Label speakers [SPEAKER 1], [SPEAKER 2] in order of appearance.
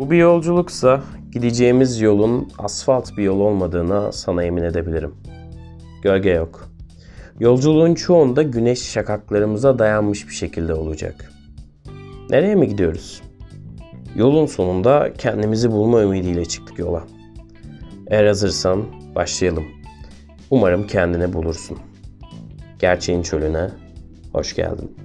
[SPEAKER 1] Bu bir yolculuksa gideceğimiz yolun asfalt bir yol olmadığına sana emin edebilirim. Gölge yok. Yolculuğun çoğunda güneş şakaklarımıza dayanmış bir şekilde olacak. Nereye mi gidiyoruz? Yolun sonunda kendimizi bulma ümidiyle çıktık yola. Eğer hazırsan başlayalım. Umarım kendini bulursun. Gerçeğin çölüne hoş geldin.